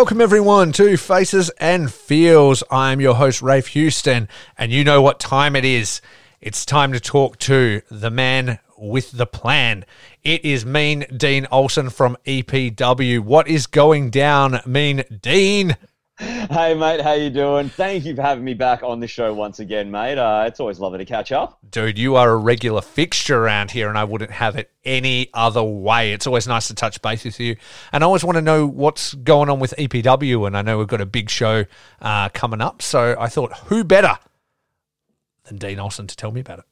Welcome everyone to Faces and Feels. I'm your host Rafe Houston, and you know what time it is. It's time to talk to the man with the plan. It is Mean Dean Olson from EPW. What is going down, Mean Dean? Hey mate, how you doing? Thank you for having me back on the show once again, mate. Uh, it's always lovely to catch up. Dude, you are a regular fixture around here, and I wouldn't have it any other way. It's always nice to touch base with you, and I always want to know what's going on with EPW. And I know we've got a big show uh, coming up, so I thought, who better than Dean Olsen to tell me about it?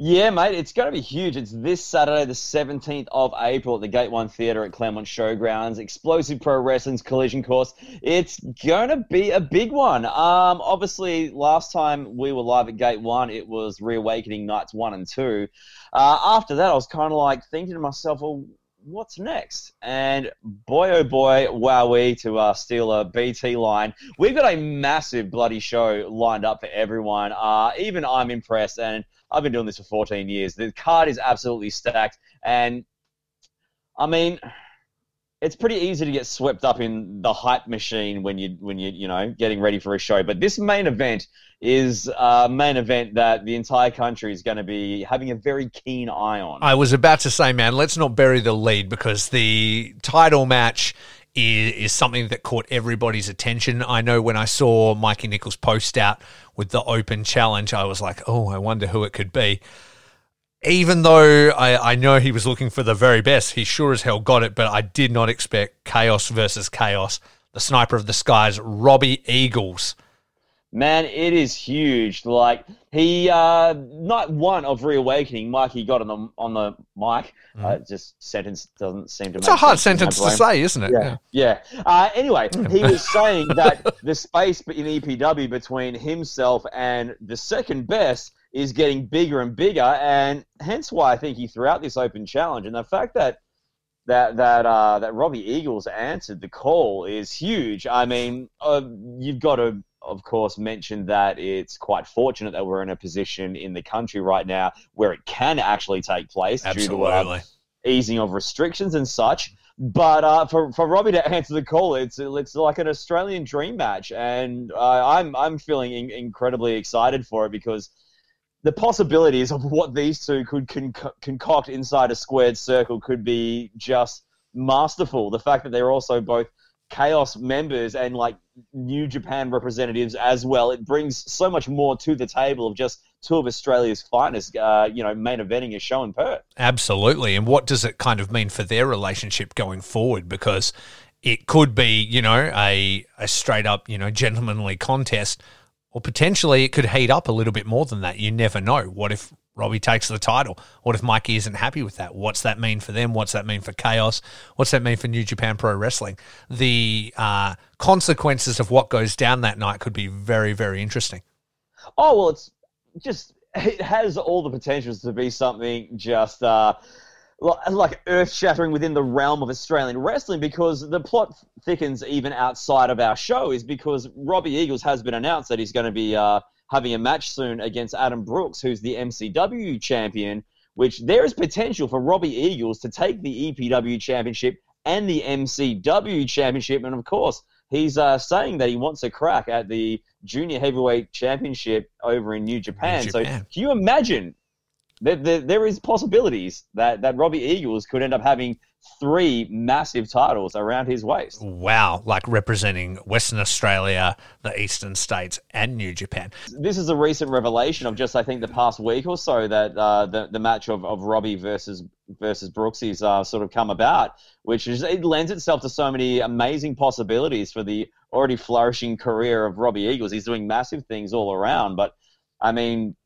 Yeah, mate, it's going to be huge. It's this Saturday, the 17th of April at the Gate 1 Theatre at Claremont Showgrounds. Explosive Pro Wrestling's Collision Course. It's going to be a big one. Um, obviously, last time we were live at Gate 1, it was Reawakening Nights 1 and 2. Uh, after that, I was kind of like thinking to myself, well, what's next? And boy, oh boy, wowee, to uh, steal a BT line. We've got a massive bloody show lined up for everyone. Uh, even I'm impressed, and I've been doing this for 14 years. The card is absolutely stacked, and I mean, it's pretty easy to get swept up in the hype machine when you when you you know getting ready for a show. But this main event is a main event that the entire country is going to be having a very keen eye on. I was about to say, man, let's not bury the lead because the title match is, is something that caught everybody's attention. I know when I saw Mikey Nichols post out with the open challenge, I was like, oh, I wonder who it could be. Even though I, I know he was looking for the very best, he sure as hell got it, but I did not expect Chaos versus Chaos. The sniper of the skies, Robbie Eagles Man, it is huge. Like he, uh, night one of reawakening, Mikey got on the on the mic. Mm. Uh, just sentence doesn't seem to. It's a hard sentence to say, isn't it? Yeah. Yeah. yeah. Uh, anyway, he was saying that the space in EPW between himself and the second best is getting bigger and bigger, and hence why I think he threw out this open challenge. And the fact that that that uh, that Robbie Eagles answered the call is huge. I mean, uh, you've got to of course, mentioned that it's quite fortunate that we're in a position in the country right now where it can actually take place Absolutely. due to uh, easing of restrictions and such. But uh, for, for Robbie to answer the call, it's it's like an Australian dream match, and uh, I'm I'm feeling in- incredibly excited for it because the possibilities of what these two could con- concoct inside a squared circle could be just masterful. The fact that they're also both chaos members and like new japan representatives as well. It brings so much more to the table of just two of australia's finest uh, you know main eventing a show in perth. Absolutely. And what does it kind of mean for their relationship going forward? Because it could be you know a, a straight up you know gentlemanly contest or potentially it could heat up a little bit more than that. You never know. What if Robbie takes the title. What if Mikey isn't happy with that? What's that mean for them? What's that mean for Chaos? What's that mean for New Japan Pro Wrestling? The uh, consequences of what goes down that night could be very, very interesting. Oh, well, it's just, it has all the potentials to be something just. Uh, like earth shattering within the realm of Australian wrestling because the plot thickens even outside of our show is because Robbie Eagles has been announced that he's going to be uh, having a match soon against Adam Brooks, who's the MCW champion, which there is potential for Robbie Eagles to take the EPW championship and the MCW championship. And of course, he's uh, saying that he wants a crack at the junior heavyweight championship over in New Japan. New Japan. So can you imagine that there, there is possibilities that, that Robbie Eagles could end up having three massive titles around his waist. Wow, like representing Western Australia, the Eastern States, and New Japan. This is a recent revelation of just, I think, the past week or so that uh, the, the match of, of Robbie versus versus Brooksy's uh, sort of come about, which is it lends itself to so many amazing possibilities for the already flourishing career of Robbie Eagles. He's doing massive things all around, but I mean,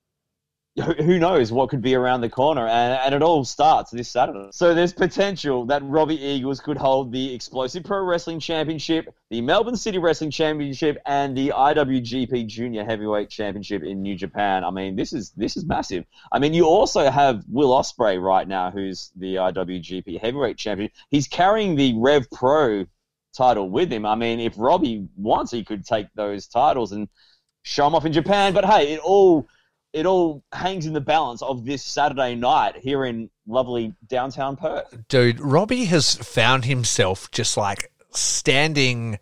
who knows what could be around the corner, and, and, it all starts this Saturday. So there's potential that Robbie Eagles could hold the Explosive Pro Wrestling Championship, the Melbourne City Wrestling Championship, and the IWGP Junior Heavyweight Championship in New Japan. I mean, this is this is massive. I mean, you also have Will Ospreay right now, who's the IWGP Heavyweight Champion. He's carrying the Rev Pro title with him. I mean, if Robbie wants, he could take those titles and show them off in Japan. But hey, it all it all hangs in the balance of this Saturday night here in lovely downtown Perth. Dude, Robbie has found himself just like standing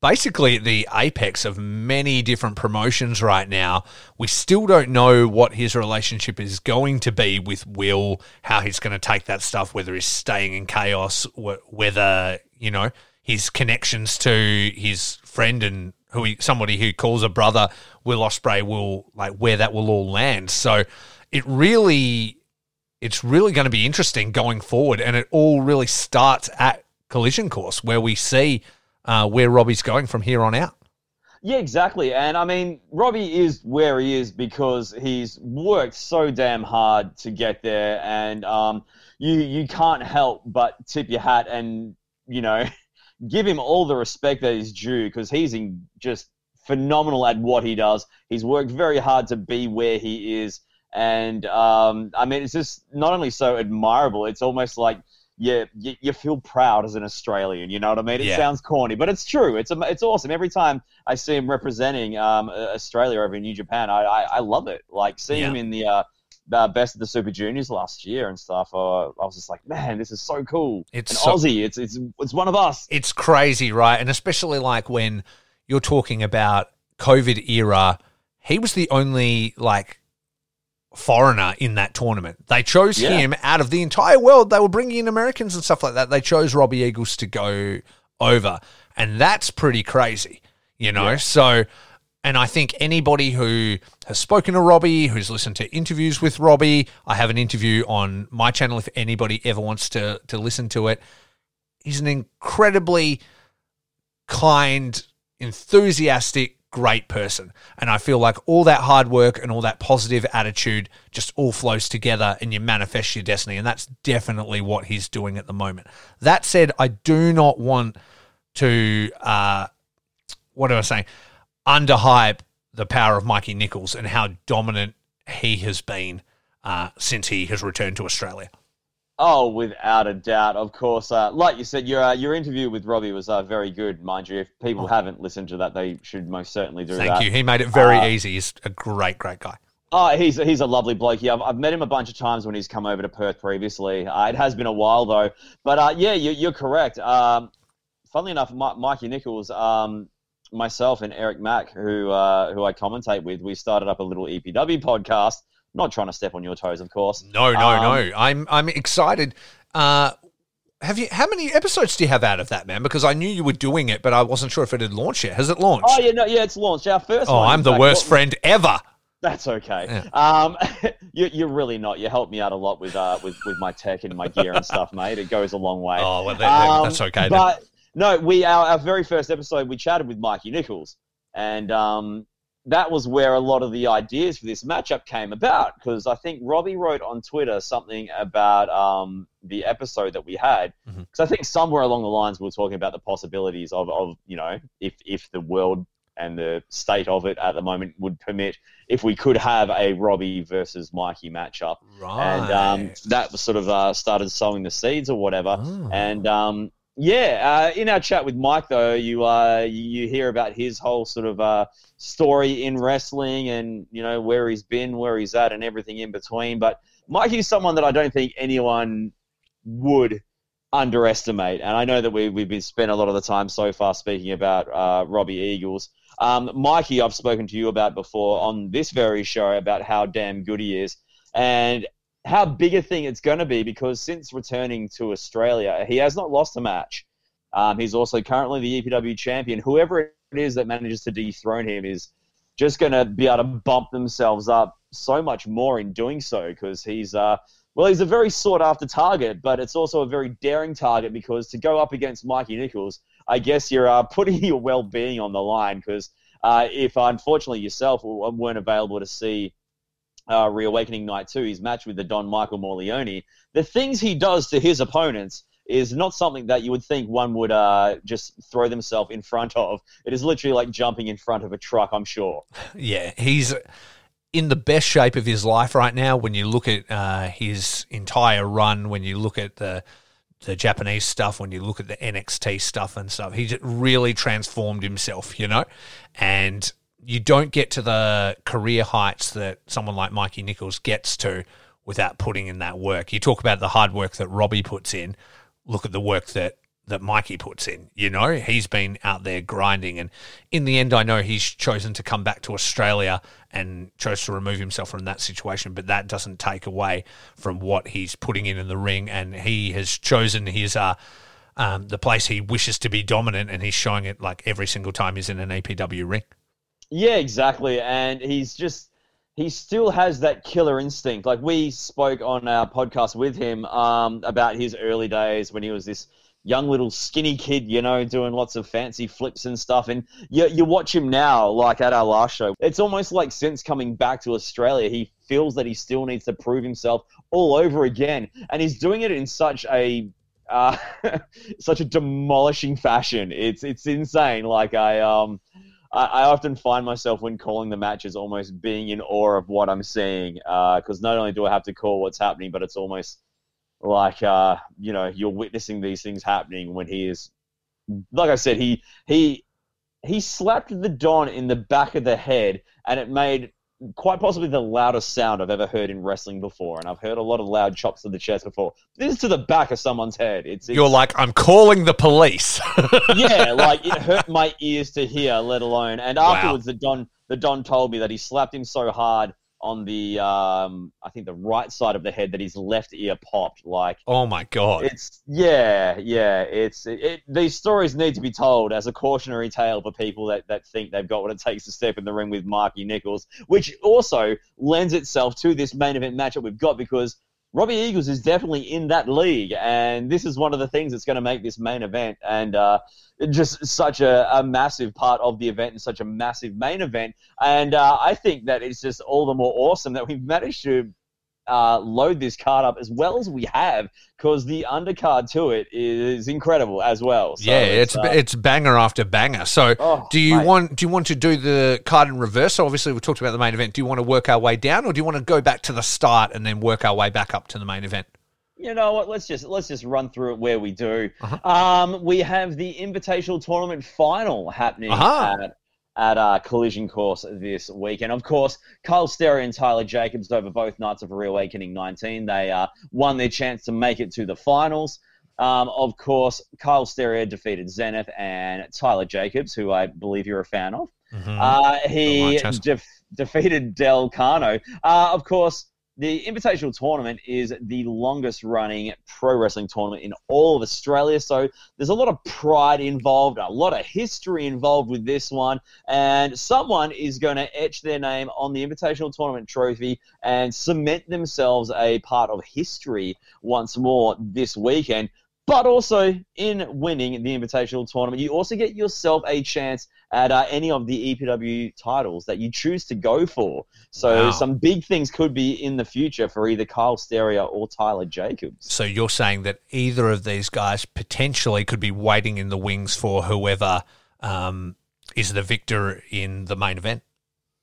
basically at the apex of many different promotions right now. We still don't know what his relationship is going to be with Will, how he's going to take that stuff, whether he's staying in chaos, whether, you know, his connections to his friend and who he, somebody who calls a brother, Will Ospreay will like where that will all land. So it really, it's really going to be interesting going forward, and it all really starts at Collision Course where we see uh, where Robbie's going from here on out. Yeah, exactly. And I mean, Robbie is where he is because he's worked so damn hard to get there, and um, you you can't help but tip your hat and you know give him all the respect that is due because he's in just phenomenal at what he does. He's worked very hard to be where he is, and um, I mean, it's just not only so admirable; it's almost like you, you, you feel proud as an Australian. You know what I mean? It yeah. sounds corny, but it's true. It's it's awesome. Every time I see him representing um, Australia over in New Japan, I, I, I love it. Like seeing yeah. him in the uh, uh, best of the Super Juniors last year and stuff. Uh, I was just like, man, this is so cool. It's An so, Aussie. It's it's it's one of us. It's crazy, right? And especially like when you're talking about COVID era, he was the only like foreigner in that tournament. They chose yeah. him out of the entire world. They were bringing in Americans and stuff like that. They chose Robbie Eagles to go over, and that's pretty crazy, you know. Yeah. So, and I think anybody who has spoken to Robbie, who's listened to interviews with Robbie, I have an interview on my channel if anybody ever wants to to listen to it. He's an incredibly kind, enthusiastic, great person. And I feel like all that hard work and all that positive attitude just all flows together and you manifest your destiny. And that's definitely what he's doing at the moment. That said, I do not want to, uh, what am I saying? Underhype the power of Mikey Nichols and how dominant he has been uh, since he has returned to Australia. Oh, without a doubt, of course. Uh, like you said, your uh, your interview with Robbie was uh, very good, mind you. If people oh. haven't listened to that, they should most certainly do Thank that. you. He made it very uh, easy. He's a great, great guy. Oh, he's he's a lovely bloke. Yeah, I've, I've, met him a bunch of times when he's come over to Perth previously. Uh, it has been a while though, but uh, yeah, you, are correct. Um, funnily enough, Mikey Nichols. um, myself, and Eric Mack, who who I commentate with, we started up a little EPW podcast not trying to step on your toes, of course. No, no, um, no. I'm I'm excited. Uh, have you? How many episodes do you have out of that, man? Because I knew you were doing it, but I wasn't sure if it had launched yet. Has it launched? Oh yeah, no, yeah, it's launched. Our first. Oh, I'm the fact, worst what, friend ever. That's okay. Yeah. Um, you, are really not. You helped me out a lot with uh with, with my tech and my gear and stuff, mate. It goes a long way. Oh, well, um, that's okay. But no, we our, our very first episode we chatted with Mikey Nichols, and um, that was where a lot of the ideas for this matchup came about because I think Robbie wrote on Twitter something about um, the episode that we had because mm-hmm. I think somewhere along the lines we were talking about the possibilities of, of you know if if the world and the state of it at the moment would permit if we could have a Robbie versus Mikey matchup right. and um, that was sort of uh, started sowing the seeds or whatever oh. and um, yeah, uh, in our chat with Mike, though, you uh, you hear about his whole sort of uh, story in wrestling and you know where he's been, where he's at, and everything in between. But Mike is someone that I don't think anyone would underestimate. And I know that we we've been spent a lot of the time so far speaking about uh, Robbie Eagles. Um, Mikey, I've spoken to you about before on this very show about how damn good he is. And how big a thing it's going to be because since returning to Australia, he has not lost a match. Um, he's also currently the EPW champion. Whoever it is that manages to dethrone him is just going to be able to bump themselves up so much more in doing so because he's uh, well, he's a very sought after target, but it's also a very daring target because to go up against Mikey Nichols, I guess you're uh, putting your well being on the line because uh, if unfortunately yourself weren't available to see uh, Reawakening Night 2, his match with the Don Michael Morleone, the things he does to his opponents is not something that you would think one would uh, just throw themselves in front of. It is literally like jumping in front of a truck, I'm sure. Yeah, he's in the best shape of his life right now. When you look at uh, his entire run, when you look at the the Japanese stuff, when you look at the NXT stuff and stuff, he's really transformed himself, you know, and you don't get to the career heights that someone like Mikey Nichols gets to without putting in that work. You talk about the hard work that Robbie puts in. Look at the work that that Mikey puts in. You know, he's been out there grinding, and in the end, I know he's chosen to come back to Australia and chose to remove himself from that situation. But that doesn't take away from what he's putting in in the ring, and he has chosen his uh, um, the place he wishes to be dominant, and he's showing it like every single time he's in an EPW ring. Yeah, exactly, and he's just he still has that killer instinct. Like we spoke on our podcast with him um, about his early days when he was this young little skinny kid, you know, doing lots of fancy flips and stuff. And you, you watch him now, like at our last show, it's almost like since coming back to Australia, he feels that he still needs to prove himself all over again. And he's doing it in such a uh, such a demolishing fashion. It's it's insane. Like I um I, I, often find myself when calling the matches almost being in awe of what I'm seeing because uh, not only do I have to call what's happening, but it's almost like uh, you know you're witnessing these things happening when he is like I said he he he slapped the Don in the back of the head and it made quite possibly the loudest sound I've ever heard in wrestling before, and I've heard a lot of loud chops to the chest before. This is to the back of someone's head. It's, it's you're like I'm calling the police. yeah, like it hurt my ears to hear, let alone. And afterwards, wow. the Don the Don told me that he slapped him so hard on the um, I think the right side of the head that his left ear popped. Like, oh my god! It's yeah, yeah. It's it, it, these stories need to be told as a cautionary tale for people that that think they've got what it takes to step in the ring with Marky Nichols, which also lends itself to this main event matchup we've got because Robbie Eagles is definitely in that league, and this is one of the things that's going to make this main event and uh, just such a, a, massive part of the event and such a massive main event. And uh, I think that it's just all the more awesome that we've managed to uh, load this card up as well as we have because the undercard to it is incredible as well. So yeah, it's it's, uh, it's, banger after banger. So oh, do you mate. want do you want to do the card in reverse? So obviously we talked about the main event. Do you want to work our way down, or do you want to go back to the start and then work our way back up to the main event? You know what? Let's just let's just run through it where we do. Uh-huh. Um, we have the Invitational Tournament final happening uh-huh. at at uh, Collision Course this weekend. Of course, Kyle Sterry and Tyler Jacobs over both nights of Reawakening 19. They uh, won their chance to make it to the finals. Um, of course, Kyle Sterry defeated Zenith and Tyler Jacobs, who I believe you're a fan of. Mm-hmm. Uh, he def- defeated Del Cano. Uh, of course, the Invitational Tournament is the longest running pro wrestling tournament in all of Australia. So there's a lot of pride involved, a lot of history involved with this one. And someone is going to etch their name on the Invitational Tournament trophy and cement themselves a part of history once more this weekend. But also, in winning the Invitational Tournament, you also get yourself a chance at uh, any of the EPW titles that you choose to go for. So, wow. some big things could be in the future for either Kyle Steria or Tyler Jacobs. So, you're saying that either of these guys potentially could be waiting in the wings for whoever um, is the victor in the main event?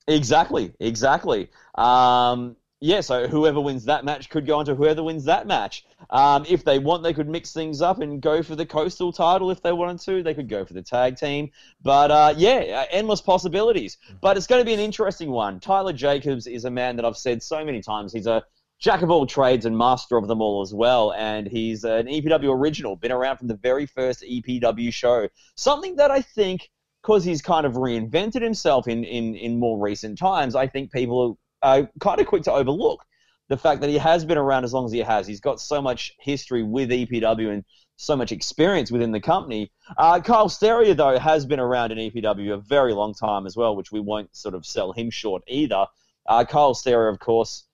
Exactly, exactly. Um, yeah, so whoever wins that match could go on to whoever wins that match. Um, if they want, they could mix things up and go for the coastal title if they wanted to. They could go for the tag team. But uh, yeah, uh, endless possibilities. But it's going to be an interesting one. Tyler Jacobs is a man that I've said so many times. He's a jack of all trades and master of them all as well. And he's an EPW original, been around from the very first EPW show. Something that I think, because he's kind of reinvented himself in, in, in more recent times, I think people uh, kind of quick to overlook the fact that he has been around as long as he has. He's got so much history with EPW and so much experience within the company. Uh, Kyle Steria, though, has been around in EPW a very long time as well, which we won't sort of sell him short either. Uh, Kyle Steria, of course,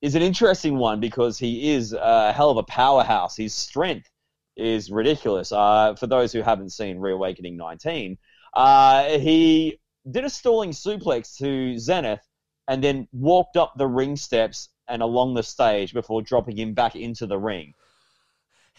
is an interesting one because he is a hell of a powerhouse. His strength is ridiculous. Uh, for those who haven't seen Reawakening 19, uh, he did a stalling suplex to Zenith and then walked up the ring steps and along the stage before dropping him back into the ring.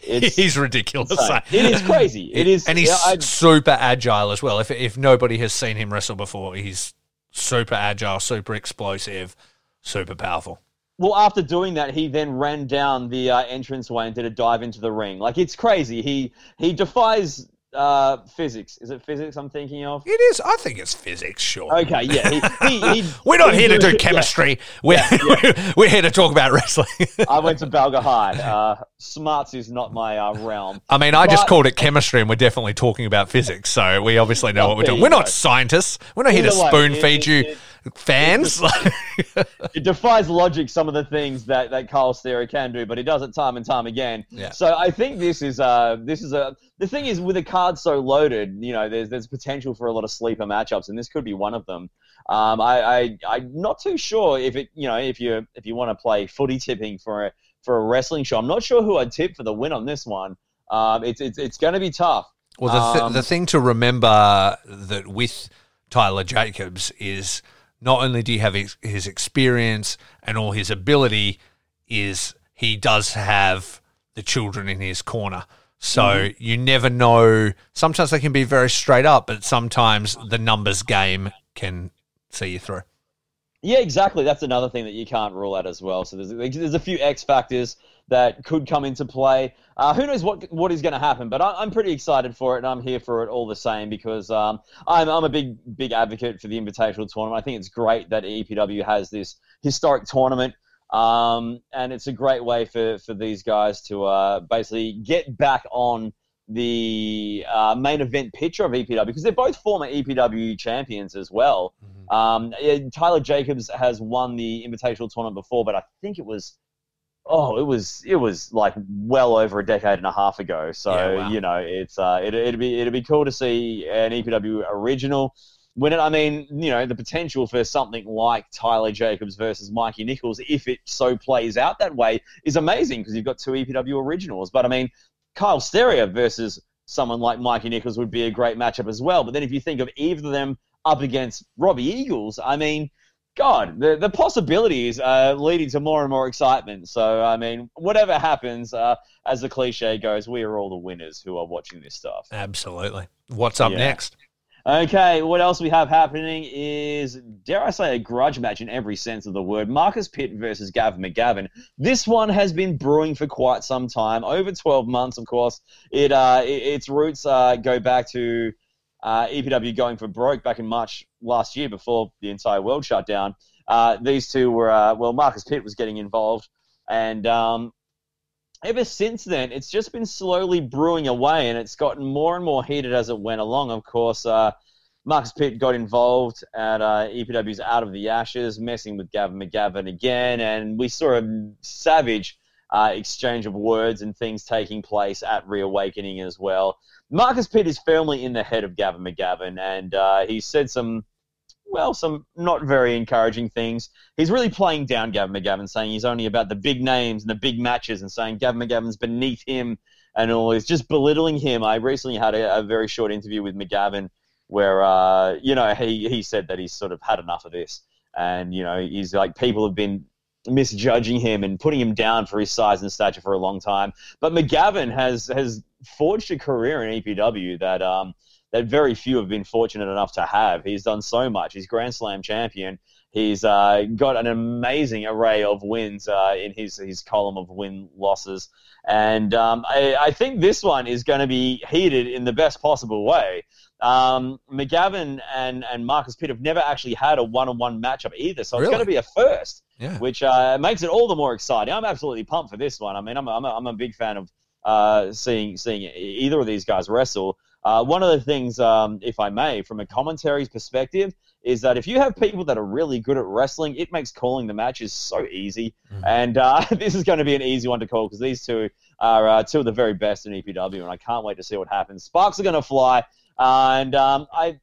It's He's ridiculous. It is crazy. It is, and he's yeah, super agile as well. If if nobody has seen him wrestle before, he's super agile, super explosive, super powerful. Well, after doing that, he then ran down the uh, entranceway and did a dive into the ring. Like it's crazy. He he defies uh, physics. Is it physics I'm thinking of? It is. I think it's physics, sure. Okay, yeah. He, he, he, We're not he here to do yeah. chemistry. We're, Yeah, we're here to talk about wrestling. I went to Balga High. Uh, smarts is not my uh, realm. I mean, I just called it chemistry, and we're definitely talking about physics. So we obviously know what we're doing. We're not scientists. We're not here to spoon feed you fans. It defies logic some of the things that, that Kyle Sterry can do, but he does it time and time again. Yeah. So I think this is uh this is a the thing is with a card so loaded, you know, there's there's potential for a lot of sleeper matchups, and this could be one of them. Um, I, I I'm not too sure if it you know if you if you want to play footy tipping for a for a wrestling show, I'm not sure who I'd tip for the win on this one. Um, it's it's it's going to be tough. Well, the, th- Um, the thing to remember that with Tyler Jacobs is not only do you have his, his experience and all his ability, is he does have the children in his corner. So Mm-hmm. you never know. Sometimes they can be very straight up, but sometimes the numbers game can see you through. Yeah, exactly. That's another thing that you can't rule out as well. So there's there's a few X factors that could come into play. Uh, who knows what what is going to happen? But I, I'm pretty excited for it, and I'm here for it all the same because um, I'm I'm a big big advocate for the Invitational tournament. I think it's great that EPW has this historic tournament. Um, and it's a great way for, for these guys to uh, basically get back on the uh, main event picture of EPW because they're both former EPW champions as well. Um, yeah, Tyler Jacobs has won the Invitational tournament before, but I think it was, oh, it was it was like well over a decade and a half ago. So Yeah, wow. you know, it's uh, it, it'd be it'd be cool to see an EPW original win it. I mean, you know, the potential for something like Tyler Jacobs versus Mikey Nichols, if it so plays out that way, is amazing because you've got two EPW originals. But I mean, Kyle Steria versus someone like Mikey Nichols would be a great matchup as well. But then if you think of either of them up against Robbie Eagles, I mean, God, the, the possibilities are leading to more and more excitement. So, I mean, whatever happens, uh, as the cliche goes, we are all the winners who are watching this stuff. Absolutely. What's up Yeah. next? Okay, what else we have happening is, dare I say, a grudge match in every sense of the word. Marcus Pitt versus Gavin McGavin. This one has been brewing for quite some time, over 12 months, of course. It uh, it, its roots uh, go back to uh, EPW going for broke back in March last year before the entire world shut down. Uh, these two were, uh, well, Marcus Pitt was getting involved, and um, ever since then, it's just been slowly brewing away, and it's gotten more and more heated as it went along. Of course, uh, Marcus Pitt got involved at uh, EPW's Out of the Ashes, messing with Gavin McGavin again, and we saw a savage uh, exchange of words and things taking place at Reawakening as well. Marcus Pitt is firmly in the head of Gavin McGavin, and uh, he said some, well, some not very encouraging things. He's really playing down Gavin McGavin, saying he's only about the big names and the big matches, and saying Gavin McGavin's beneath him and all. He's just belittling him. I recently had a, a very short interview with McGavin where, uh, you know, he, he said that he's sort of had enough of this. And, you know, he's like, people have been misjudging him and putting him down for his size and stature for a long time. But McGavin has has forged a career in EPW that um, that very few have been fortunate enough to have. He's done so much. He's Grand Slam champion. He's uh, got an amazing array of wins uh, in his his column of win losses, and um, I, I think this one is going to be heated in the best possible way. Um, McGavin and, and Marcus Pitt have never actually had a one-on-one matchup either, so it's going to be a first Yeah. which uh, makes it all the more exciting. I'm absolutely pumped for this one. I mean, I'm a, I'm a, I'm a big fan of uh, seeing seeing either of these guys wrestle. Uh, one of the things, um, if I may, from a commentary's perspective, is that if you have people that are really good at wrestling, it makes calling the matches so easy. Mhm. And uh, this is going to be an easy one to call because these two are uh, two of the very best in EPW, and I can't wait to see what happens. Sparks are going to fly, and um, I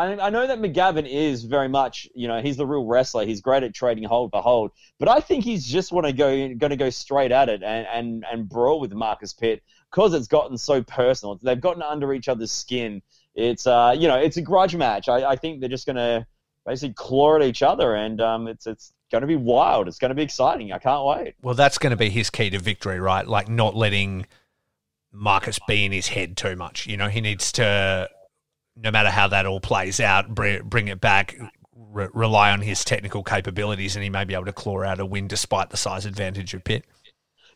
I, I know that McGavin is very much, you know, he's the real wrestler. He's great at trading hold for hold, but I think he's just want to go going to go straight at it and, and, and brawl with Marcus Pitt because it's gotten so personal. They've gotten under each other's skin. It's uh, you know, it's a grudge match. I, I think they're just going to basically claw at each other, and um, it's it's going to be wild. It's going to be exciting. I can't wait. Well, that's going to be his key to victory, right? Like not letting Marcus be in his head too much. You know, he needs to, no matter how that all plays out, bring, it back, re- rely on his technical capabilities, and he may be able to claw out a win despite the size advantage of Pitt.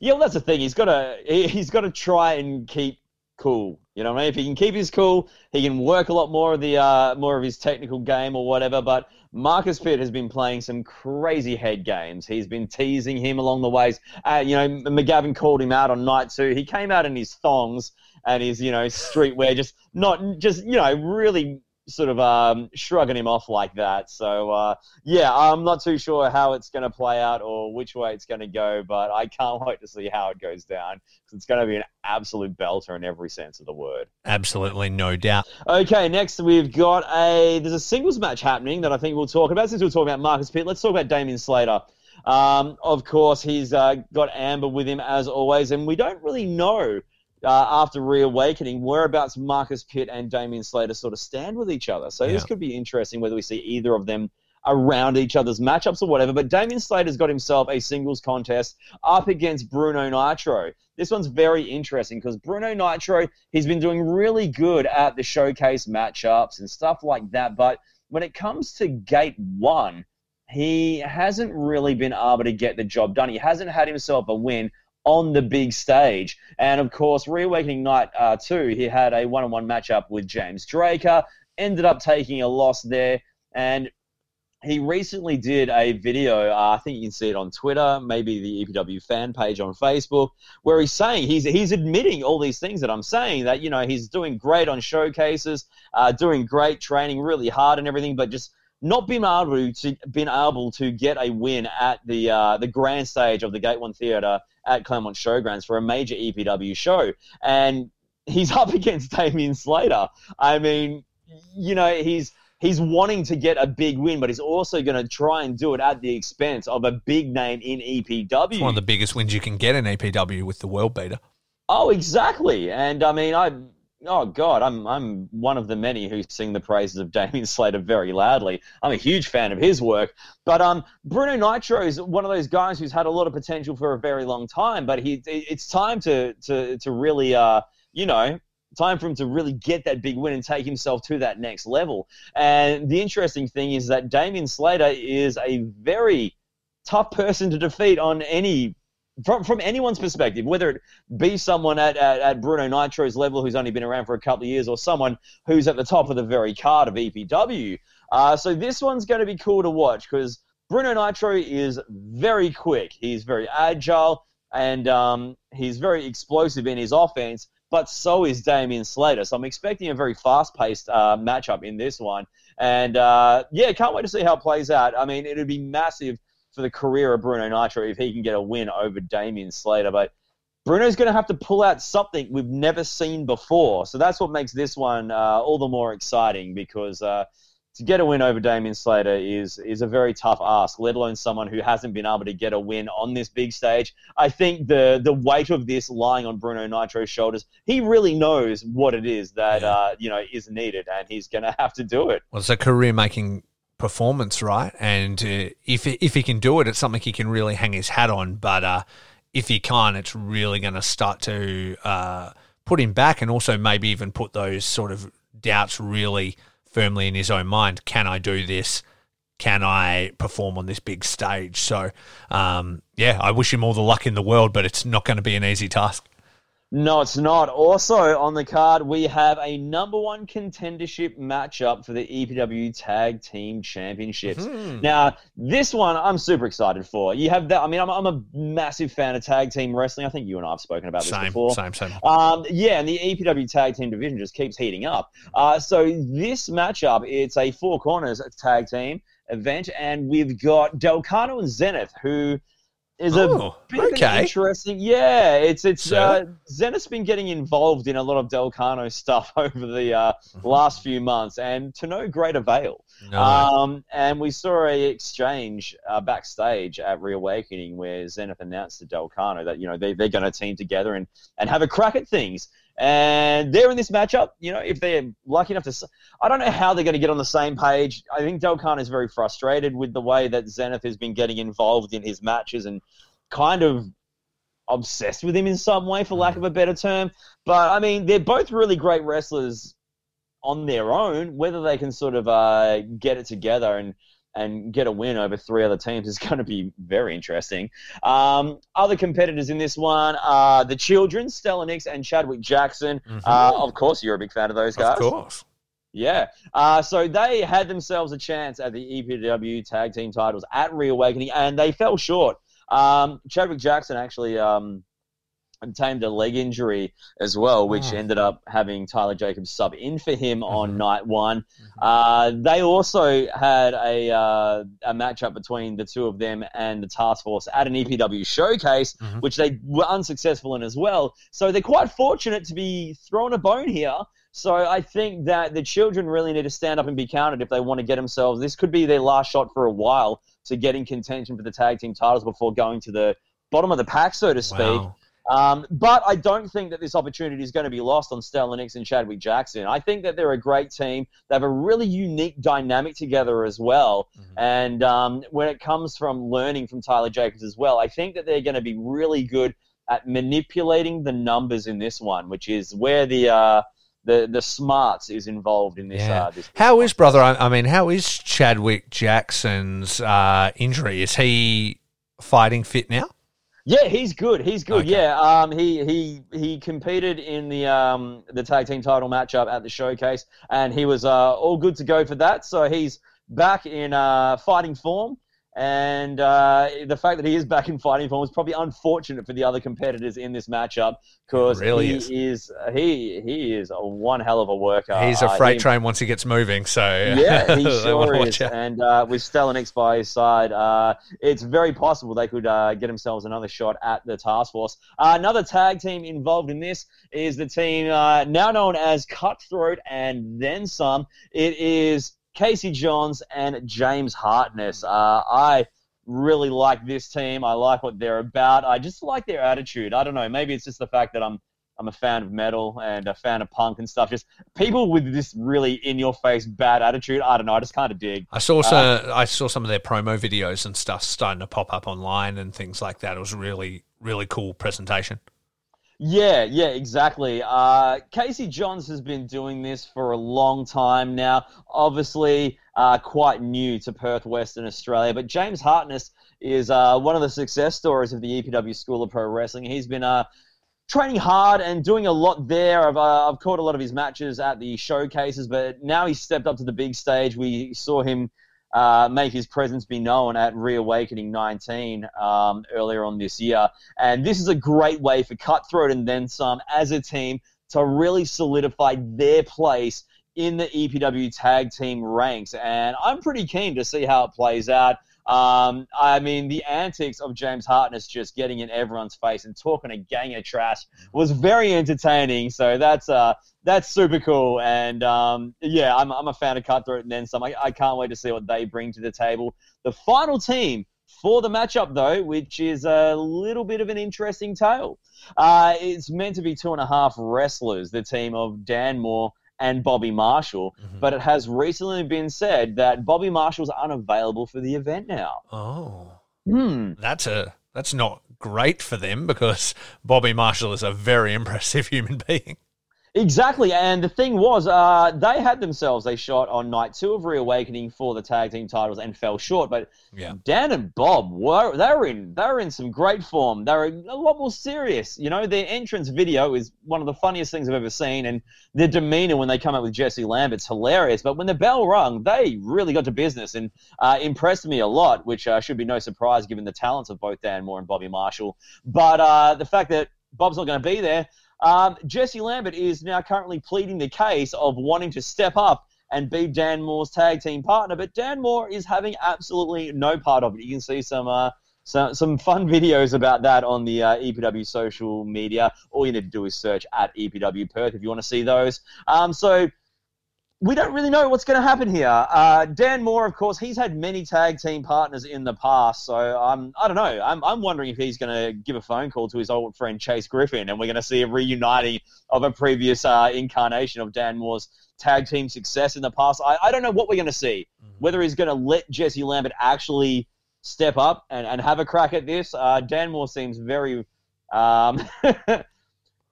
Yeah, well, that's the thing. He's got to he, he's got to try and keep cool. You know what I mean? If he can keep his cool, he can work a lot more of the uh, more of his technical game or whatever. But Marcus Pitt has been playing some crazy head games. He's been teasing him along the ways. Uh, you know, McGavin called him out on night two. He came out in his thongs and his you know streetwear, just not just you know really sort of um, shrugging him off like that. So uh, yeah, I'm not too sure how it's going to play out or which way it's going to go, but I can't wait to see how it goes down because it's going to be an absolute belter in every sense of the word. Absolutely, no doubt. Okay, next we've got a there's a singles match happening that I think we'll talk about. Since we're talking about Marcus Pitt, let's talk about Damien Slater. Um, of course, he's uh, got Amber with him as always, and we don't really know uh, after reawakening, whereabouts Marcus Pitt and Damien Slater sort of stand with each other. So yeah. this could be interesting whether we see either of them around each other's matchups or whatever. But Damien Slater's got himself a singles contest up against Bruno Nitro. This one's very interesting because Bruno Nitro, he's been doing really good at the showcase matchups and stuff like that. But when it comes to gate one, he hasn't really been able to get the job done. He hasn't had himself a win on the big stage. And of course, Reawakening Night uh, 2, he had a one on one matchup with James Draker, ended up taking a loss there. And he recently did a video, uh, I think you can see it on Twitter, maybe the EPW fan page on Facebook, where he's saying, he's, he's admitting all these things that I'm saying, that, you know, he's doing great on showcases, uh, doing great, training really hard and everything, but just not being able to been able to get a win at the uh, the grand stage of the Gate One Theatre at Claremont Showgrounds for a major EPW show, and he's up against Damien Slater. I mean, you know, he's he's wanting to get a big win, but he's also going to try and do it at the expense of a big name in EPW. It's one of the biggest wins you can get in EPW with the world beater. Oh, exactly. And I mean, I oh god, I'm I'm one of the many who sing the praises of Damien Slater very loudly. I'm a huge fan of his work, but um, Bruno Nitro is one of those guys who's had a lot of potential for a very long time. But he, it's time to to to really uh, you know. Time for him to really get that big win and take himself to that next level. And the interesting thing is that Damien Slater is a very tough person to defeat on any from, from anyone's perspective, whether it be someone at, at, at, Bruno Nitro's level who's only been around for a couple of years or someone who's at the top of the very card of EPW. Uh, so this one's going to be cool to watch because Bruno Nitro is very quick. He's very agile and um, he's very explosive in his offense, but so is Damien Slater. So I'm expecting a very fast paced uh, matchup in this one. And uh, yeah, can't wait to see how it plays out. I mean, it'd be massive for the career of Bruno Nitro if he can get a win over Damien Slater. But Bruno's going to have to pull out something we've never seen before. So that's what makes this one uh, all the more exciting because uh, to get a win over Damien Slater is is a very tough ask, let alone someone who hasn't been able to get a win on this big stage. I think the the weight of this lying on Bruno Nitro's shoulders, he really knows what it is that yeah. uh, you know is needed, and he's going to have to do it. Well, it's a career making performance, right? And uh, if if he can do it, it's something he can really hang his hat on. But uh, if he can't, it's really going to start to uh, put him back, and also maybe even put those sort of doubts really firmly in his own mind. Can I do this? Can I perform on this big stage? So, um, yeah, I wish him all the luck in the world, but it's not going to be an easy task. No, it's not. Also on the card, we have a number one contendership matchup for the EPW Tag Team Championships. Mm-hmm. Now, this one I'm super excited for. You have that. I mean, I'm, I'm, a massive fan of tag team wrestling. I think you and I have spoken about this same, before. Same, same. Um, yeah, and the EPW Tag Team division just keeps heating up. Uh, so this matchup, it's a four corners tag team event, and we've got Delcano and Zenith, who is oh, a bit okay. interesting. Yeah, it's it's so? uh, Zenith's been getting involved in a lot of Delcano stuff over the uh, mm-hmm. last few months, and to no great avail. No. Um, and we saw a exchange uh, backstage at Reawakening where Zenith announced to Delcano that you know they they're going to team together and and have a crack at things. And they're in this matchup. You know, if they're lucky enough to, I don't know how they're going to get on the same page. I think Delcano is very frustrated with the way that Zenith has been getting involved in his matches and kind of obsessed with him in some way, for lack of a better term. But I mean, they're both really great wrestlers on their own. Whether they can sort of uh, get it together and and get a win over three other teams is going to be very interesting. Um, other competitors in this one are the children, Stella Nix and Chadwick Jackson. Mm-hmm. Uh, of course, you're a big fan of those guys. Of course. Yeah. Uh, so they had themselves a chance at the EPW tag team titles at Reawakening, and they fell short. Um, Chadwick Jackson actually um, obtained a leg injury as well, which oh. ended up having Tyler Jacobs sub in for him mm-hmm. on night one. Mm-hmm. Uh, they also had a uh, a matchup between the two of them and the task force at an EPW showcase, mm-hmm. which they were unsuccessful in as well. So they're quite fortunate to be thrown a bone here. So I think that the children really need to stand up and be counted if they want to get themselves. This could be their last shot for a while to get in contention for the tag team titles before going to the bottom of the pack, so to speak. Wow. Um, but I don't think that this opportunity is going to be lost on Stella Nix and Chadwick Jackson. I think that they're a great team. They have a really unique dynamic together as well. Mm-hmm. And um, when it comes from learning from Tyler Jacobs as well, I think that they're going to be really good at manipulating the numbers in this one, which is where the uh, the the smarts is involved in this. Yeah. Uh, this how is brother? I mean, how is Chadwick Jackson's uh, injury? Is he fighting fit now? Yeah, he's good. He's good. Okay. Yeah, um, he he he competed in the um the tag team title matchup at the showcase, and he was uh all good to go for that. So he's back in uh fighting form. And uh, the fact that he is back in fighting form is probably unfortunate for the other competitors in this matchup because really he is. is. he he is a one hell of a worker. He's a freight uh, he, train once he gets moving. So yeah, he sure is. And uh, with Stella Nix by his side, uh, it's very possible they could uh, get themselves another shot at the task force. Uh, another tag team involved in this is the team now known as Cutthroat and Then Some. It is Casey Johns and James Hartness. Uh, I really like this team. I like what they're about. I just like their attitude. I don't know. Maybe it's just the fact that I'm I'm a fan of metal and a fan of punk and stuff. Just people with this really in your face bad attitude. I don't know. I just kind of dig. I saw some. Uh, I saw some of their promo videos and stuff starting to pop up online and things like that. It was really really cool presentation. Yeah, yeah, exactly. Uh, Casey Johns has been doing this for a long time now. Obviously, uh, quite new to Perth, Western Australia. But James Hartness is uh, one of the success stories of the EPW School of Pro Wrestling. He's been uh, training hard and doing a lot there. I've, uh, I've caught a lot of his matches at the showcases, but now he's stepped up to the big stage. We saw him uh, make his presence be known at Reawakening 19 um, earlier on this year. And this is a great way for Cutthroat and Then Some as a team to really solidify their place in the EPW tag team ranks. And I'm pretty keen to see how it plays out. Um, I mean, the antics of James Hartness just getting in everyone's face and talking a gang of trash was very entertaining. So that's uh, that's super cool. And um, yeah, I'm, I'm a fan of Cutthroat and then some. I, I can't wait to see what they bring to the table. The final team for the matchup, though, which is a little bit of an interesting tale. Uh, it's meant to be two and a half wrestlers, the team of Dan Moore and Bobby Marshall. Mm-hmm. But it has recently been said that Bobby Marshall's unavailable for the event now. Oh. Hmm. That's a that's not great for them because Bobby Marshall is a very impressive human being. Exactly, and the thing was, uh, they had themselves a shot on night two of Reawakening for the tag team titles and fell short. But yeah. Dan and Bob were they were in they were in some great form. They were a lot more serious. You know, their entrance video is one of the funniest things I've ever seen, and their demeanor when they come out with Jesse Lambert's hilarious. But when the bell rung, they really got to business and uh, impressed me a lot, which uh, should be no surprise given the talents of both Dan Moore and Bobby Marshall. But uh, the fact that Bob's not going to be there um, Jesse Lambert is now currently pleading the case of wanting to step up and be Dan Moore's tag team partner, but Dan Moore is having absolutely no part of it. You can see some uh, some, some fun videos about that on the uh, EPW social media. All you need to do is search at EPW Perth if you want to see those. Um, so we don't really know what's going to happen here. Uh, Dan Moore, of course, he's had many tag team partners in the past, so um, I don't know. I'm, I'm wondering if he's going to give a phone call to his old friend Chase Griffin, and we're going to see a reuniting of a previous uh, incarnation of Dan Moore's tag team success in the past. I, I don't know what we're going to see. Mm-hmm. Whether he's going to let Jesse Lambert actually step up and, and have a crack at this. Uh, Dan Moore seems very. Um,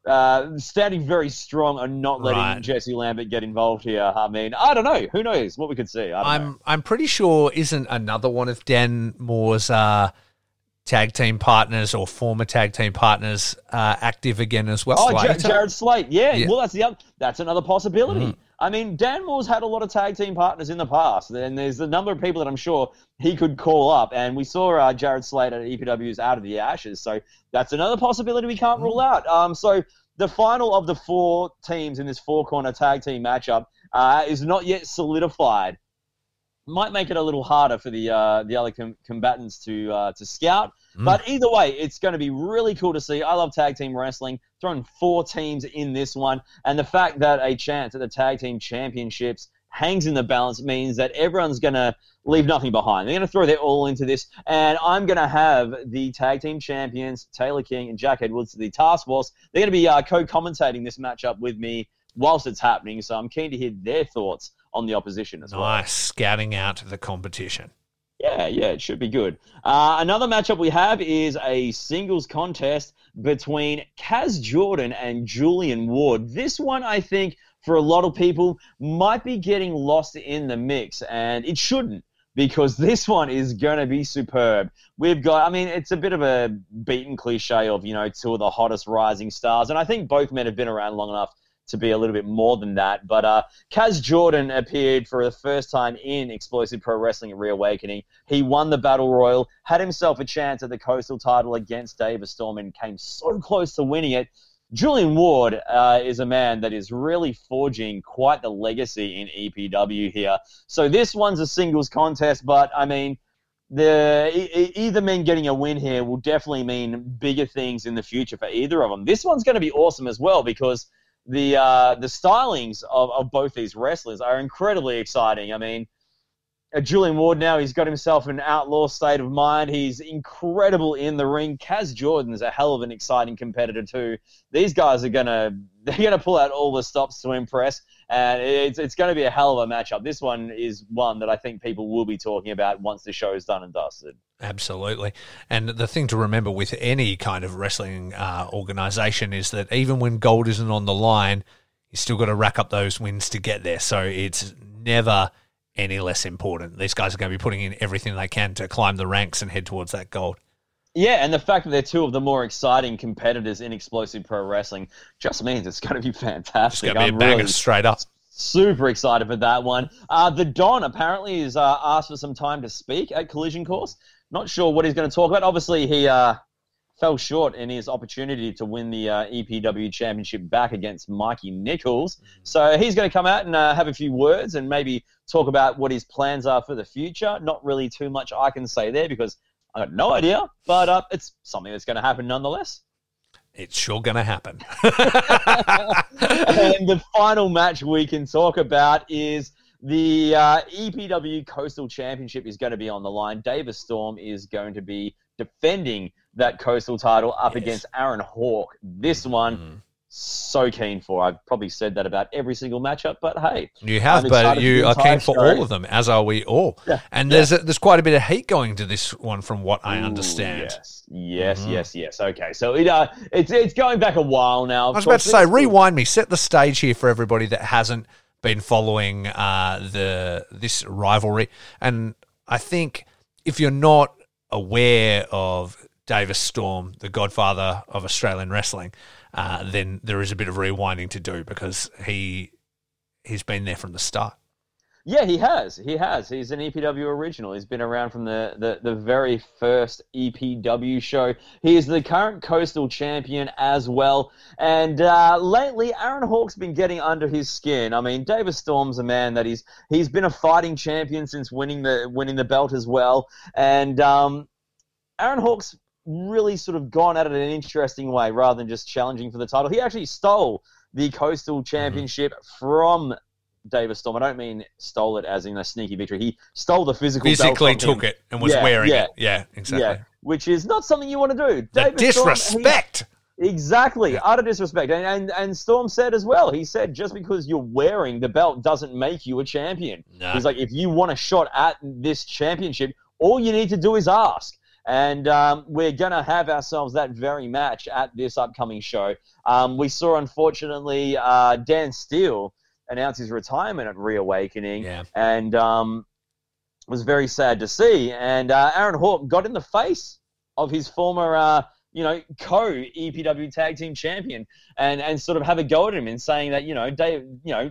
uh, standing very strong and not letting Right. Jesse Lambert get involved here. I mean, I don't know. Who knows what we could see? I don't I'm I'm pretty sure isn't another one of Dan Moore's uh, tag team partners or former tag team partners uh, active again as well. Oh? Jared Slate. Yeah, Yeah. well, that's the other, that's another possibility. Mhm. I mean, Dan Moore's had a lot of tag team partners in the past, and there's a number of people that I'm sure he could call up. And we saw uh, Jared Slate at EPW's Out of the Ashes, so that's another possibility we can't rule out. Um, so the final of the four teams in this four corner tag team matchup uh, is not yet solidified. Might make it a little harder for the uh, the other com- combatants to uh, to scout. Mm. But either way, it's going to be really cool to see. I love tag team wrestling. Throwing four teams in this one, and the fact that a chance at the tag team championships hangs in the balance means that everyone's going to leave nothing behind. They're going to throw their all into this, and I'm going to have the tag team champions Taylor King and Jack Edwards, the Task Force. They're going to be uh, co-commentating this matchup with me whilst it's happening. So I'm keen to hear their thoughts on the opposition as well. Nice scouting out the competition. Yeah, yeah, it should be good. Uh, another matchup we have is a singles contest between Kaz Jordan and Julian Ward. This one, I think, for a lot of people, might be getting lost in the mix, and it shouldn't. Because this one is going to be superb. We've got, I mean, it's a bit of a beaten cliche of, you know, two of the hottest rising stars. And I think both men have been around long enough to be a little bit more than that. But uh, Kaz Jordan appeared for the first time in Explosive Pro Wrestling Reawakening. He won the Battle Royal, had himself a chance at the Coastal title against Davis Storm, and came so close to winning it. Julian Ward uh, is a man that is really forging quite the legacy in EPW here. So this one's a singles contest, but I mean, the e- either men getting a win here will definitely mean bigger things in the future for either of them. This one's going to be awesome as well because the uh, the stylings of, of both these wrestlers are incredibly exciting. I mean, uh, Julian Ward now he's got himself an outlaw state of mind. He's incredible in the ring. Kaz Jordan's a hell of an exciting competitor too. These guys are gonna they're gonna pull out all the stops to impress, and it's it's gonna be a hell of a matchup. This one is one that I think people will be talking about once the show is done and dusted. Absolutely. And the thing to remember with any kind of wrestling uh, organization is that even when gold isn't on the line, you still got to rack up those wins to get there. So it's never any less important. These guys are going to be putting in everything they can to climb the ranks and head towards that gold. Yeah, and the fact that they're two of the more exciting competitors in explosive pro wrestling just means it's going to be It's fantastic. going to be a I'm really straight up. super excited for that one. Uh, the Don apparently is uh, asked for some time to speak at Collision Course. Not sure what he's going to talk about. Obviously, he uh, fell short in his opportunity to win the uh, EPW Championship back against Mikey Nichols. So he's going to come out and uh, have a few words and maybe talk about what his plans are for the future. Not really too much I can say there because I got no idea, but uh, it's something that's going to happen nonetheless. It's sure going to happen. and the final match we can talk about is the uh, EPW Coastal Championship is going to be on the line. Davis Storm is going to be defending that Coastal title up Yes. against Aaron Hawk. This one, Mm. so keen for. I've probably said that about every single matchup, but hey, You have, I'm but you are keen for show. all of them, as are we all. Yeah, And yeah. there's a, there's quite a bit of heat going to this one, from what I Ooh, understand. Yes, yes, Mhm. yes, yes. Okay, so it uh, it's it's going back a while now. I was about to say, rewind me, set the stage here for everybody that hasn't been following uh, the this rivalry. And I think if you're not aware of Davis Storm, the godfather of Australian wrestling, uh, then there is a bit of rewinding to do because he he's been there from the start. Yeah, he has. He has. He's an EPW original. He's been around from the, the, the very first EPW show. He is the current Coastal champion as well. And uh, lately, Aaron Hawk's been getting under his skin. I mean, Davis Storm's a man that he's he's been a fighting champion since winning the winning the belt as well. And um, Aaron Hawk's really sort of gone at it in an interesting way rather than just challenging for the title. He actually stole the Coastal Championship from Davis Storm. I don't mean stole it as in a sneaky victory. He stole the physical Physically took him. it and was Yeah, wearing yeah. it. Yeah, exactly. Yeah, which is not something you want to do. The Davis Storm, he- disrespect. Exactly, utter disrespect. And, and and Storm said as well. He said just because you're wearing the belt doesn't make you a champion. No. He's like, if you want a shot at this championship, all you need to do is ask. And um, we're going to have ourselves that very match at this upcoming show. Um, we saw, unfortunately, uh, Dan Steele announce his retirement at Reawakening. Yeah. And um, was very sad to see. And uh, Aaron Hawk got in the face of his former, uh, you know, co EPW tag team champion, and and sort of have a go at him in saying that you know, Dave, you know,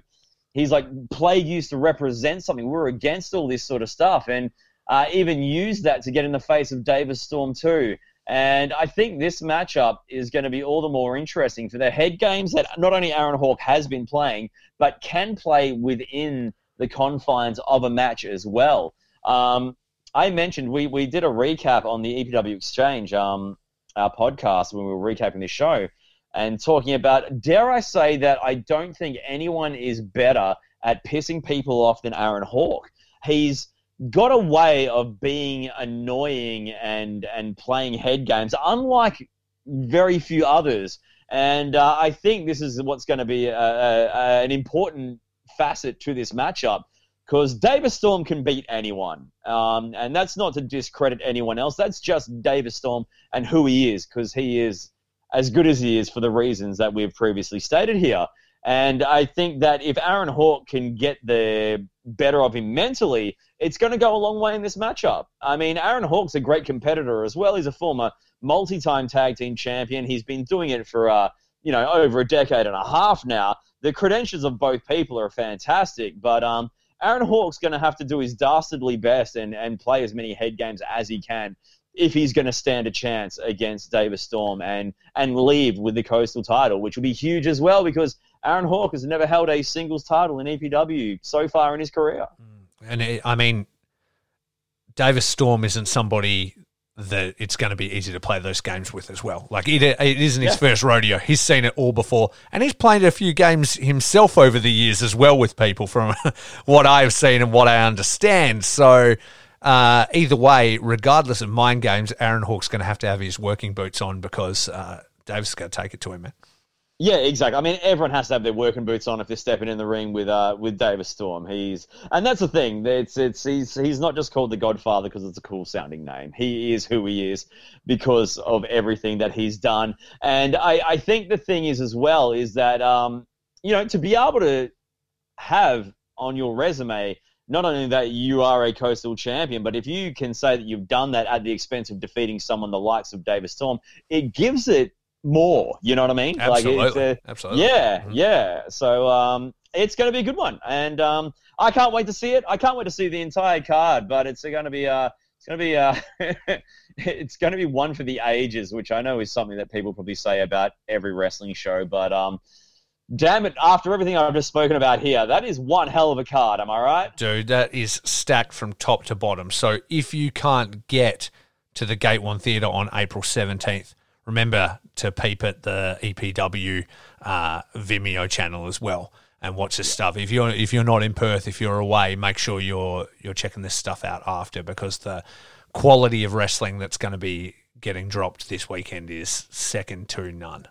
he's like Plague used to represent something. We're against all this sort of stuff, and uh, even used that to get in the face of Davis Storm too. And I think this matchup is going to be all the more interesting for the head games that not only Aaron Hawk has been playing, but can play within the confines of a match as well. Um, I mentioned we, we did a recap on the EPW Exchange, um, our podcast, when we were recapping this show, and talking about, dare I say that I don't think anyone is better at pissing people off than Aaron Hawk. He's got a way of being annoying and and playing head games, unlike very few others. And uh, I think this is what's going to be a, a, an important facet to this matchup because Davis Storm can beat anyone. Um, and that's not to discredit anyone else. That's just Davis Storm and who he is because he is as good as he is for the reasons that we've previously stated here. And I think that if Aaron Hawk can get the better of him mentally, it's going to go a long way in this matchup. I mean, Aaron Hawk's a great competitor as well. He's a former multi-time tag team champion. He's been doing it for uh, you know over a decade and a half now. The credentials of both people are fantastic, but um, Aaron Hawk's going to have to do his dastardly best and, and play as many head games as he can if he's going to stand a chance against Davis Storm and and leave with the coastal title, which will be huge as well because Aaron Hawk has never held a singles title in EPW so far in his career. And it, I mean, Davis Storm isn't somebody that it's going to be easy to play those games with as well. Like it, it isn't his yeah. first rodeo. He's seen it all before, and he's played a few games himself over the years as well with people, from what I've seen and what I understand. So. Uh, either way, regardless of mind games, Aaron Hawk's going to have to have his working boots on because uh, Davis is going to take it to him, man. Yeah, exactly. I mean, everyone has to have their working boots on if they're stepping in the ring with uh, with Davis Storm. He's and that's the thing. It's it's he's he's not just called the Godfather because it's a cool sounding name. He is who he is because of everything that he's done. And I, I think the thing is as well is that um, you know to be able to have on your resume not only that you are a coastal champion, but if you can say that you've done that at the expense of defeating someone the likes of Davis Storm, it gives it more. You know what I mean? Absolutely. Like Absolutely. Yeah, mm-hmm. yeah. So um, it's going to be a good one, and um, I can't wait to see it. I can't wait to see the entire card, but it's going to be uh, it's going to be uh, it's going to be one for the ages, which I know is something that people probably say about every wrestling show, but um. Damn it, after everything I've just spoken about here, that is one hell of a card, am I right? Dude, that is stacked from top to bottom. So if you can't get to the Gate One Theatre on April 17th, remember to peep at the EPW uh, Vimeo channel as well and watch this stuff. If you're if you're not in Perth, if you're away, make sure you're you're checking this stuff out after because the quality of wrestling that's going to be getting dropped this weekend is second to none.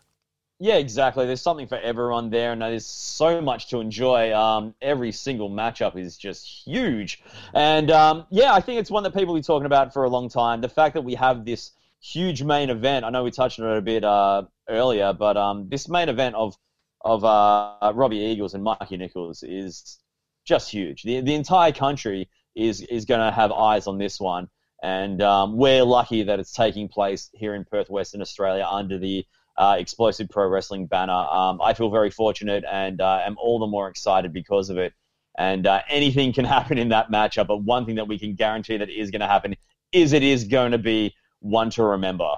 Yeah, exactly. There's something for everyone there, and there's so much to enjoy. Um, every single matchup is just huge, and um, yeah, I think it's one that people will be talking about for a long time. The fact that we have this huge main event. I know we touched on it a bit uh, earlier, but um, this main event of of uh, Robbie Eagles and Mikey Nichols is just huge. The the entire country is is going to have eyes on this one, and um, we're lucky that it's taking place here in Perth, Western Australia, under the uh, Explosive Pro Wrestling banner. Um, I feel very fortunate and uh, am all the more excited because of it. And uh, anything can happen in that matchup, but one thing that we can guarantee that is going to happen is it is going to be one to remember.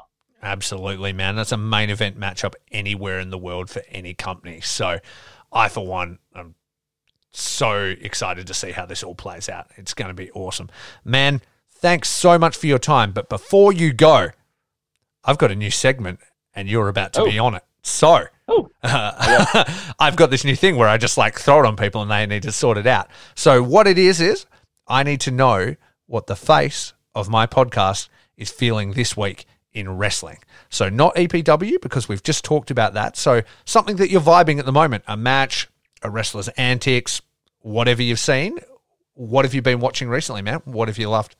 Absolutely, man. That's a main event matchup anywhere in the world for any company. So, I, for one, am so excited to see how this all plays out. It's going to be awesome. Man, thanks so much for your time. But before you go, I've got a new segment and you're about to oh. be on it. So, oh. uh, I've got this new thing where I just like throw it on people and they need to sort it out. So, what it is, is I need to know what the face of my podcast is feeling this week in wrestling. So, not EPW, because we've just talked about that. So, something that you're vibing at the moment a match, a wrestler's antics, whatever you've seen. What have you been watching recently, man? What have you loved?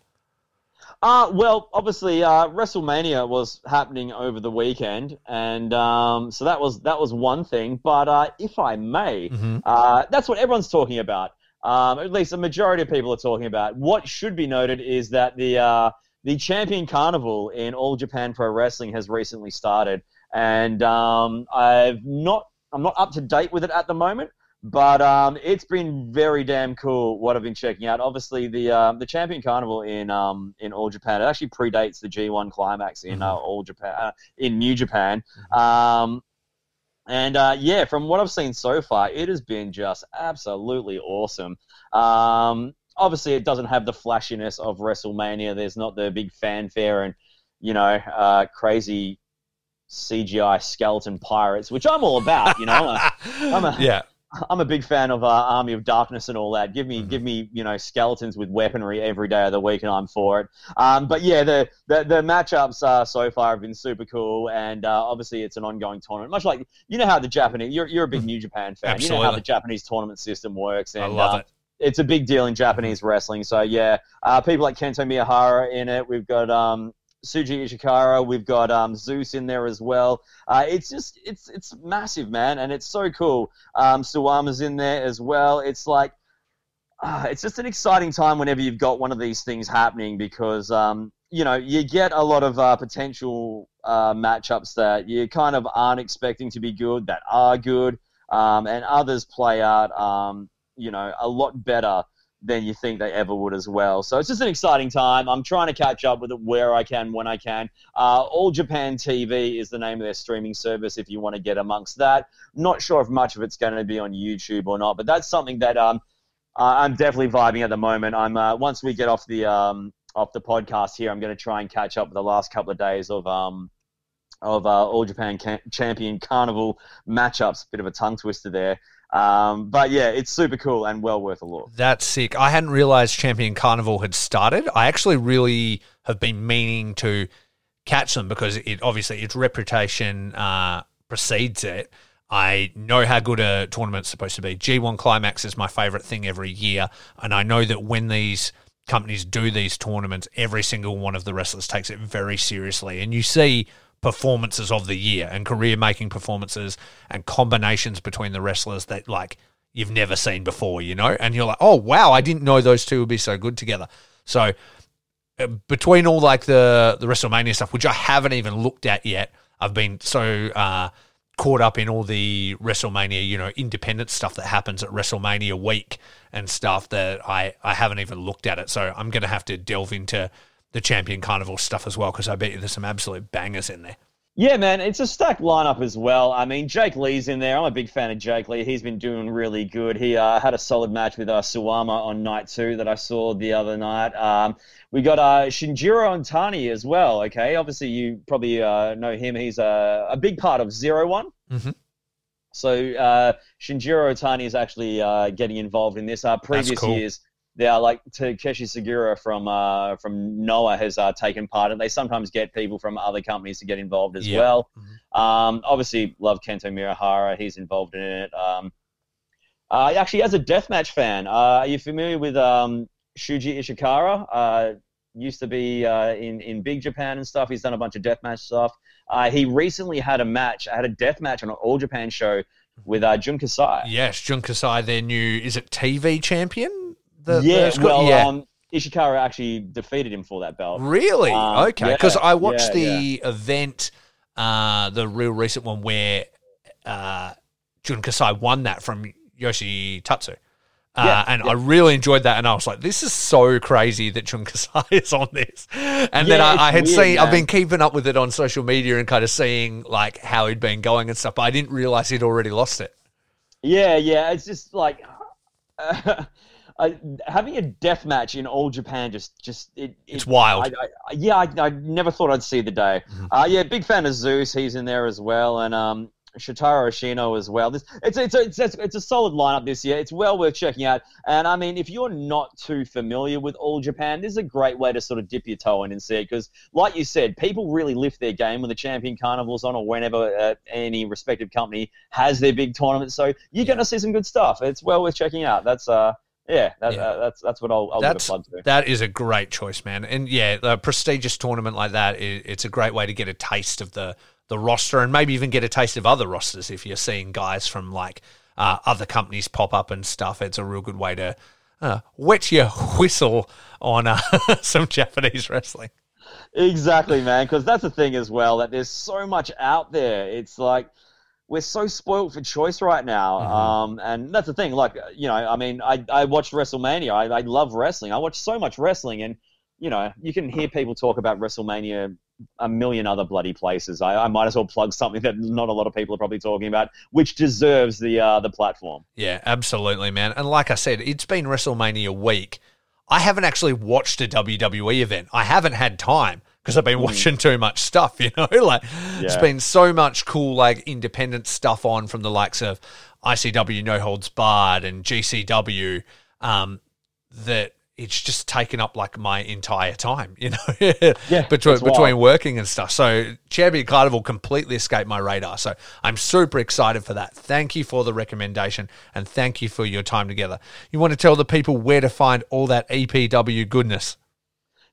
Uh, well, obviously, uh, WrestleMania was happening over the weekend, and um, so that was that was one thing. But uh, if I may, Mm-hmm. uh, that's what everyone's talking about. Um, at least a majority of people are talking about. What should be noted is that the uh, the Champion Carnival in All Japan Pro Wrestling has recently started, and um, I've not I'm not up to date with it at the moment. But um, it's been very damn cool what I've been checking out. Obviously, the um, the Champion Carnival in um, in All Japan it actually predates the G1 Climax in uh, All Japan uh, in New Japan. Um, and uh, yeah, from what I've seen so far, it has been just absolutely awesome. Um, obviously, it doesn't have the flashiness of WrestleMania. There's not the big fanfare and you know uh, crazy CGI skeleton pirates, which I'm all about. You know, I'm a, I'm a, yeah. I'm a big fan of uh, Army of Darkness and all that. Give me, give me, you know, skeletons with weaponry every day of the week, and I'm for it. Um, but yeah, the the, the matchups uh, so far have been super cool, and uh, obviously it's an ongoing tournament. Much like you know how the Japanese, you're you're a big New Japan fan. Absolutely. You know how the Japanese tournament system works, and I love uh, it. It's a big deal in Japanese wrestling. So yeah, uh, people like Kento Miyahara in it. We've got um, Shuji Ishikawa. We've got um, Zeus in there as well. Uh, it's just it's it's massive, man, and it's so cool. Um, Suwama's in there as well. It's like uh, it's just an exciting time whenever you've got one of these things happening because um, you know you get a lot of uh, potential uh, matchups that you kind of aren't expecting to be good that are good, um, and others play out um, you know a lot better than you think they ever would as well. So it's just an exciting time. I'm trying to catch up with it where I can, when I can. Uh, All Japan TV is the name of their streaming service if you want to get amongst that. Not sure if much of it's going to be on YouTube or not, but that's something that um, I'm definitely vibing at the moment. I'm uh, once we get off the um, off the podcast here, I'm going to try and catch up with the last couple of days of um, of uh, All Japan Ca- Champion Carnival matchups. Bit of a tongue twister there. Um, but yeah, it's super cool and well worth a look. That's sick. I hadn't realized Champion Carnival had started. I actually really have been meaning to catch them because it obviously its reputation uh, precedes it. I know how good a tournament's supposed to be. G1 Climax is my favorite thing every year, and I know that when these companies do these tournaments, every single one of the wrestlers takes it very seriously, and you see performances of the year and career making performances and combinations between the wrestlers that like you've never seen before, you know? And you're like, oh, wow, I didn't know those two would be so good together. So uh, between all like the, the WrestleMania stuff, which I haven't even looked at yet, I've been so uh, caught up in all the WrestleMania, you know, independent stuff that happens at WrestleMania week and stuff that I, I haven't even looked at it. So I'm going to have to delve into the Champion Carnival stuff as well because I bet you there's some absolute bangers in there. Yeah, man, it's a stacked lineup as well. I mean, Jake Lee's in there. I'm a big fan of Jake Lee. He's been doing really good. He uh, had a solid match with uh, Suwama on night two that I saw the other night. Um, we got uh, Shinjiro Otani as well. Okay, obviously you probably uh, know him. He's a, a big part of Zero One. Mhm. So uh, Shinjiro Otani is actually uh, getting involved in this. Uh, previous cool. years, they are like Takashi Sugiura from uh, from Noah has uh, taken part, and they sometimes get people from other companies to get involved as Yeah. well. Mhm. Um, obviously, love Kento Miyahara; he's involved in it. Um, uh, actually, as a deathmatch fan, uh, are you familiar with um, Shuji Ishikawa? Uh, used to be uh, in in Big Japan and stuff. He's done a bunch of deathmatch stuff. Uh, he recently had a match, had a deathmatch on an All Japan show with uh, Jun Kasai. Yes, Jun Kasai, their new, is it TV champion? The, yeah, the- well, yeah. Um, Ishikawa actually defeated him for that belt. Really? Um, okay. Because yeah, I watched yeah, the event, uh, the real recent one where uh, Jun Kasai won that from Yoshi Tatsu. Uh, Yeah, and yeah. I really enjoyed that, and I was like, "This is so crazy that Jun Kasai is on this." And then I, I had weird, seen, I've been keeping up with it on social media and kind of seeing like how he'd been going and stuff, but I didn't realize he'd already lost it. Yeah, yeah. It's just like uh, having a death match in all Japan. Just, just it, it- It's wild. I, I, yeah, I, I never thought I'd see the day. Mm-hmm. Uh, yeah, big fan of Zeus. He's in there as well, and um, Shotaro Ashino as well. This, it's, it's, a, it's, it's a solid lineup this year. It's well worth checking out. And I mean, if you're not too familiar with All Japan, this is a great way to sort of dip your toe in and see it. Because, like you said, people really lift their game when the Champion Carnival's on, or whenever uh, any respective company has their big tournament. So you're going to see some good stuff. It's well worth checking out. That's uh, yeah, that, yeah. Uh, that's that's what I'll, I'll that's, give a plug to. That is a great choice, man. And yeah, a prestigious tournament like that, it's a great way to get a taste of the the roster and maybe even get a taste of other rosters if you're seeing guys from like uh, other companies pop up and stuff. It's a real good way to uh, wet your whistle on uh, some Japanese wrestling. Exactly, man. Because that's the thing as well that there's so much out there. It's like we're so spoiled for choice right now. Mm-hmm. Um, and that's the thing. Like, you know, I mean, I, I watched WrestleMania. I, I love wrestling. I watch so much wrestling, and you know, you can hear people talk about WrestleMania a million other bloody places. I, I, might as well plug something that not a lot of people are probably talking about, which deserves the uh, the platform. Yeah, absolutely, man. And like I said, it's been WrestleMania week. I haven't actually watched a WWE event. I haven't had time because I've been mm. watching too much stuff, you know? Like, yeah. there's been so much cool, like, independent stuff on from the likes of ICW No Holds Barred and GCW um, that it's just taken up like my entire time, you know, yeah, between between working and stuff. So Champion Carnival completely escaped my radar. So I'm super excited for that. Thank you for the recommendation and thank you for your time together. You want to tell the people where to find all that EPW goodness?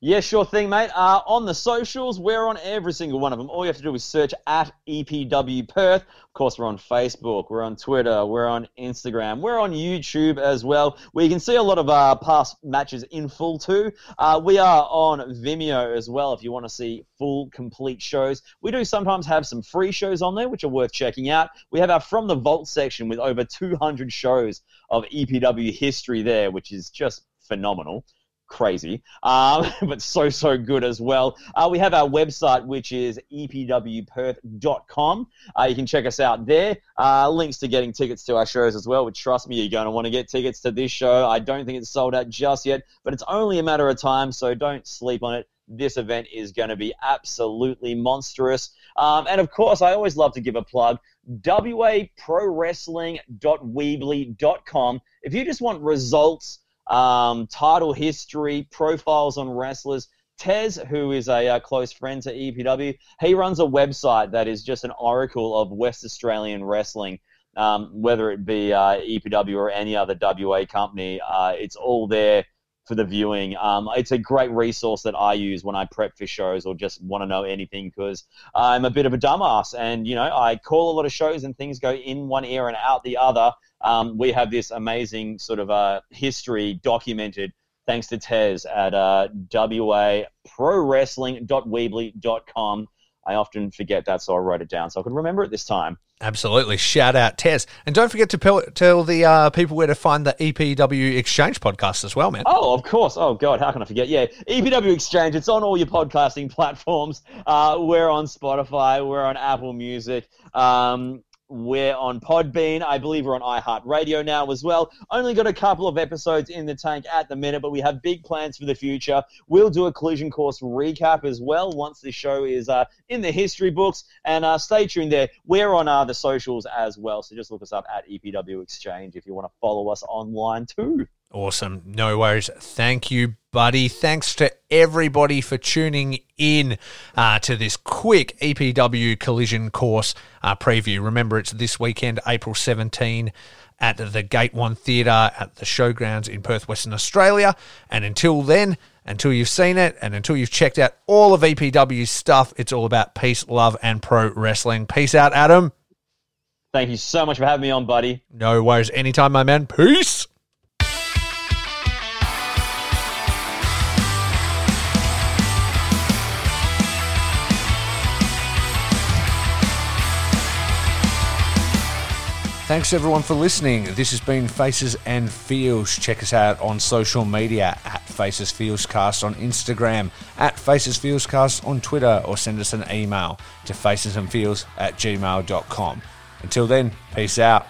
Yeah, sure thing, mate. Uh, on the socials, we're on every single one of them. All you have to do is search at EPW Perth. Of course, we're on Facebook, we're on Twitter, we're on Instagram, we're on YouTube as well, where you can see a lot of our uh, past matches in full too. Uh, we are on Vimeo as well if you want to see full, complete shows. We do sometimes have some free shows on there, which are worth checking out. We have our From the Vault section with over 200 shows of EPW history there, which is just phenomenal crazy, um, but so, so good as well. Uh, we have our website, which is epwperth.com. Uh, you can check us out there. Uh, links to getting tickets to our shows as well, which trust me, you're going to want to get tickets to this show. I don't think it's sold out just yet, but it's only a matter of time, so don't sleep on it. This event is going to be absolutely monstrous. Um, and of course, I always love to give a plug waprowrestling.weebly.com. If you just want results, um, title history, profiles on wrestlers. Tez, who is a, uh, close friend to EPW, he runs a website that is just an oracle of West Australian wrestling. Um, whether it be uh, EPW or any other WA company, uh, it's all there for the viewing. Um, it's a great resource that I use when I prep for shows or just want to know anything because I'm a bit of a dumbass and you know I call a lot of shows and things go in one ear and out the other um, we have this amazing sort of uh, history documented thanks to Tez at uh, waprowrestling.weebly.com. I often forget that, so I wrote it down so I could remember it this time. Absolutely. Shout out, Tez. And don't forget to tell, tell the uh, people where to find the EPW Exchange podcast as well, man. Oh, of course. Oh, God, how can I forget? Yeah, EPW Exchange. It's on all your podcasting platforms. Uh, we're on Spotify. We're on Apple Music. Um, we're on Podbean. I believe we're on iHeartRadio now as well. Only got a couple of episodes in the tank at the minute, but we have big plans for the future. We'll do a collision course recap as well once the show is uh, in the history books. And uh, stay tuned there. We're on uh, the socials as well. So just look us up at EPW Exchange if you want to follow us online too. Awesome. No worries. Thank you, buddy. Thanks to everybody for tuning in uh, to this quick EPW collision course uh, preview. Remember, it's this weekend, April 17 at the Gate One Theatre at the Showgrounds in Perth, Western Australia. And until then, until you've seen it and until you've checked out all of EPW's stuff, it's all about peace, love, and pro wrestling. Peace out, Adam. Thank you so much for having me on, buddy. No worries. Anytime, my man. Peace. Thanks everyone for listening. This has been Faces and Feels. Check us out on social media at Faces Feels Cast on Instagram, at Faces Feels Cast on Twitter, or send us an email to facesandfeels at gmail.com. Until then, peace out.